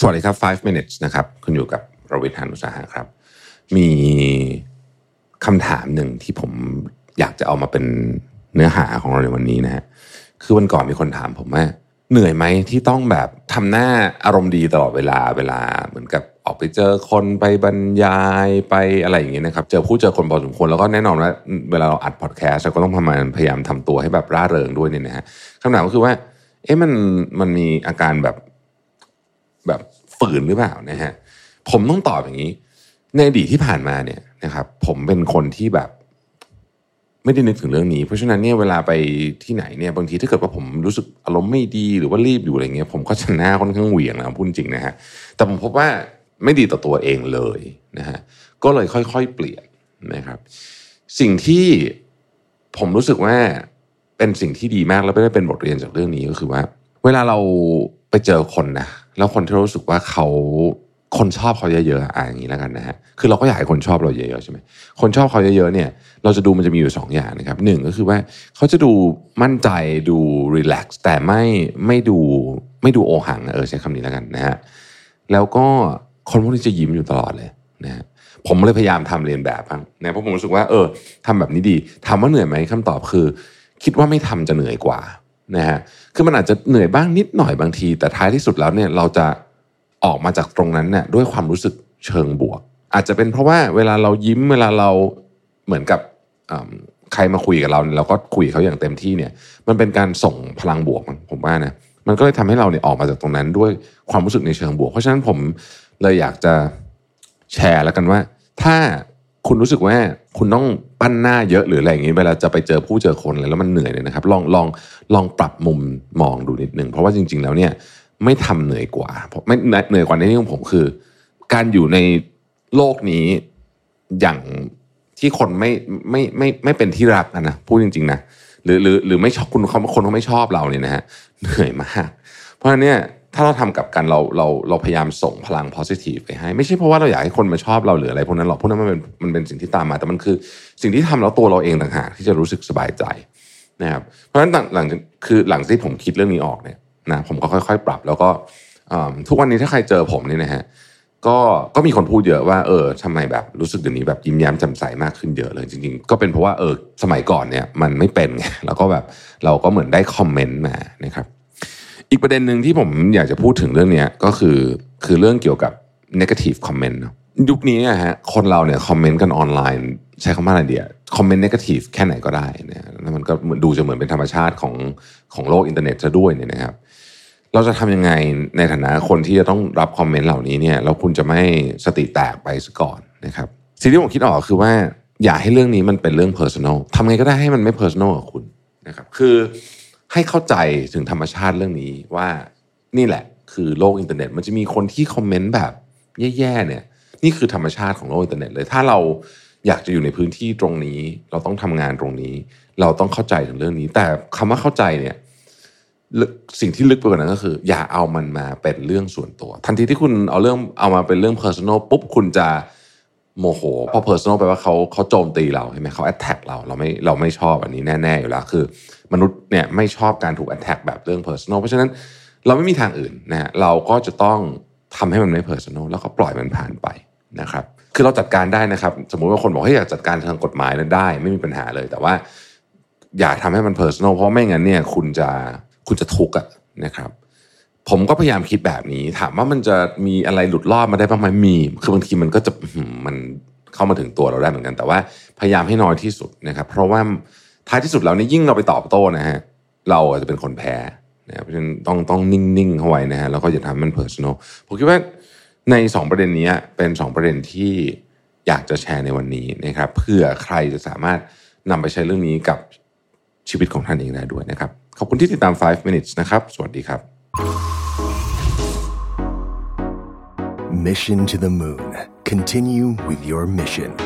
สวัสดีครับ 5 minutes นะครับ คุณอยู่กับรวิทยานุสาหะครับ มีคำถามหนึ่งที่ผมอยากจะเอามาเป็นเนื้อหาของเราในวันนี้นะฮะ คือวันก่อนมีคนถามผมว่า เหนื่อยไหมที่ต้องแบบทำหน้าอารมณ์ดีตลอดเวลาเวลาเหมือนกับออกไปเจอคนไปบรรยายไปอะไรอย่างเงี้ยนะครับ เจอผู้เจอคนพอสมควรแล้วก็แน่นอนว่าเวลาเราอัดพอดแคสต์เราก็ต้องพยายามพยายามทำตัวให้แบบร่าเริงด้วยเนี่ยนะฮะคำถามก็คือว่า เอ๊ะมันมันมีอาการแบบ แบบฝืนหรือเปล่านะฮะผมต้องตอบอย่างนี้ ในอดีตที่ผ่านมาเนี่ยนะครับผมเป็นคนที่แบบ ไม่ได้นึกถึงเรื่องนี้ เพราะฉะนั้นเนี่ยเวลาไปที่ไหนเนี่ยบางทีถ้าเกิดว่าผมรู้สึกอารมณ์ไม่ดีหรือว่ารีบอยู่อะไรเงี้ยผมก็จะหน้าค่อนข้างเหวี่ยงนะพูดจริงนะฮะแต่ผมพบว่าไม่ดีต่อตัวเองเลยนะฮะก็เลยค่อยๆเปลี่ยนนะครับ สิ่งที่ผมรู้สึกว่าเป็นสิ่งที่ดีมากแล้วไม่ได้เป็นบทเรียนจากเรื่องนี้ก็คือว่า เวลาเราไปเจอคนนะ แล้วคนที่รู้สึกว่าเขาคนชอบเขาเยอะๆอะอย่างนี้แล้วกันนะฮะคือเราก็อยากให้คนชอบเราเยอะๆใช่ไหมคนชอบเขาเยอะๆเนี่ย เราจะดูมันจะมีอยู่สองอย่างนะครับหนึ่งก็คือว่าเขาจะดูมั่นใจดูรีแลกซ์แต่ไม่ไม่ดูไม่ดูโอหังเออใช้คำนี้แล้วกันนะฮะแล้วก็คนพวกนี้จะยิ้มอยู่ตลอดเลยนะฮะผมเลยพยายามทำเรียนแบบบ้างนะเพราะผมรู้สึกว่าเออทำแบบนี้ดีถามว่าเหนื่อยไหมคำตอบคือ คิดว่าไม่ทำจะเหนื่อยกว่า นะฮะคือมันอาจจะเหนื่อยบ้างนิดหน่อยบางที แต่ท้ายที่สุดแล้วเนี่ยเราจะออกมาจากตรงนั้นเนี่ยด้วยความรู้สึกเชิงบวก อาจจะเป็นเพราะว่าเวลาเรายิ้มเวลาเราเหมือนกับใครมาคุยกับเราเราก็คุยเขาอย่างเต็มที่เนี่ย มันเป็นการส่งพลังบวกผมว่านะมันก็เลยทำให้เราเนี่ยออกมาจากตรงนั้นด้วยความรู้สึกในเชิงบวก เพราะฉะนั้นผมเลยอยากจะแชร์แล้วกันว่า ถ้า คุณรู้สึกว่าคุณต้องปั้นหน้าเยอะหรืออะไรอย่างนี้เวลาจะไปเจอผู้เจอคนอะไรแล้วมันเหนื่อยเนี่ยนะครับ ลองลองลองปรับมุมมองดูนิดนึงเพราะว่าจริง ๆ แล้วเนี่ยไม่ทำเหนื่อยกว่าไม่เหนื่อยกว่าในที่ของผมคือ การอยู่ในโลกนี้อย่างที่คนไม่ไม่ไม่ไม่เป็นที่รักนะพูดจริง ๆ นะหรือหรือหรือไม่ชอบคุณเขาคนเขาไม่ชอบเราเนี่ยนะฮะเหนื่อยมาก เพราะฉะนั้นเนี่ย ถ้าเราทำกับกันเราเราเราพยายามส่งพลัง positive ไปให้ ไม่ใช่เพราะว่าเราอยากให้คนมาชอบเราหรืออะไรพวกนั้นหรอกพวกนั้นมันเป็นมันเป็นสิ่งที่ตามมา แต่มันคือสิ่งที่ทำแล้วตัวเราเองต่างหากที่จะรู้สึกสบายใจนะครับเพราะฉะนั้นหลังคือหลังที่ผมคิดเรื่องนี้ออกเนี่ยนะผมก็ค่อย ๆ ปรับแล้วก็ทุกวันนี้ถ้าใครเจอผมเนี่ยนะฮะก็ก็มีคนพูดเยอะว่าเออทำไมแบบรู้สึกเดี๋ยวนี้แบบยิ้มแย้มแจ่มใสมากขึ้นเยอะเลยจริงๆ ก็เป็นเพราะว่าเออสมัยก่อนเนี่ยมันไม่เป็นไงแล้วก็แบบเราก็เหมือนได้คอมเมนต์มานะครับ อีกประเด็นหนึ่งที่ผมอยากจะพูดถึงเรื่องนี้ก็คือคือเรื่องเกี่ยวกับ negative comment ยุคนี้นะฮะคนเราเนี่ยคอมเมนต์กันออนไลน์ใช้คำว่าอะไรเดียคอมเมนต์ negative แค่ไหนก็ได้นะแล้วมันก็ดูจะเหมือนเป็นธรรมชาติของของโลกอินเทอร์เน็ตซะด้วยเนี่ยนะครับ เราจะทำยังไงในฐานะคนที่จะต้องรับคอมเมนต์เหล่านี้เนี่ยแล้วคุณจะไม่สติแตกไปซะก่อนนะครับสิ่งที่ผมคิดออกคือว่าอย่าให้เรื่องนี้มันเป็นเรื่อง personal ทำไงก็ได้ให้มันไม่ personal กับคุณนะครับ คือ ให้เข้าใจถึงธรรมชาติเรื่องนี้ว่านี่แหละ คือโลกอินเทอร์เน็ต มันจะมีคนที่คอมเมนต์แบบแย่ๆเนี่ย นี่คือธรรมชาติของโลกอินเทอร์เน็ตเลย ถ้าเราอยากจะอยู่ในพื้นที่ตรงนี้ เราต้องทำงานตรงนี้ เราต้องเข้าใจถึงเรื่องนี้ แต่คำว่าเข้าใจเนี่ยสิ่งที่ลึกไปกว่านั้นก็คือ อย่าเอามันมาเป็นเรื่องส่วนตัว ทันทีที่คุณเอาเรื่องเอามาเป็นเรื่อง personal ปุ๊บคุณจะโมโหพอ personal แปลว่าเขาเขาโจมตีเราใช่ไหมเขา attack เราเราไม่เราไม่ชอบอันนี้แน่ ๆ อยู่แล้วคือ มนุษย์เนี่ยไม่ชอบการถูก attack แบบเรื่อง personal เพราะฉะนั้นเราไม่มีทางอื่นนะฮะเราก็จะต้องทำให้มันไม่ personal แล้วก็ปล่อยมันผ่านไปนะครับคือเราจัดการได้นะครับ สมมุติว่าคนบอกให้อยากจัดการทางกฎหมายนั้นได้ ไม่มีปัญหาเลย แต่ว่าอย่าทำให้มัน personal เพราะไม่งั้นเนี่ยคุณจะคุณจะทุกข์นะครับผมก็พยายามคิดแบบนี้ ถามว่ามันจะมีอะไรหลุดรอดมาได้บ้างไหมมี คือบางทีมันก็จะมันเข้ามาถึงตัวเราได้เหมือนกัน แต่ว่าพยายามให้น้อยที่สุดนะครับ เพราะว่า ท้ายที่สุดแล้วนี่ยิ่งเราไปตอบโต้นะฮะเราอาจจะเป็นคนแพ้นะเพราะฉะนั้นต้องต้องนิ่งๆเข้าไว้นะฮะแล้วก็อย่าทำมันเพอร์ซันอลผมคิดว่าใน 2 ประเด็นนี้เป็น 2 ประเด็นที่อยากจะแชร์ในวันนี้นะครับเพื่อใครจะสามารถนำไปใช้เรื่องนี้กับชีวิตของท่านเองได้ด้วยนะครับ ขอบคุณที่ติดตาม 5 minutes นะครับ สวัสดีครับ Mission to the Moon. Continue with your mission.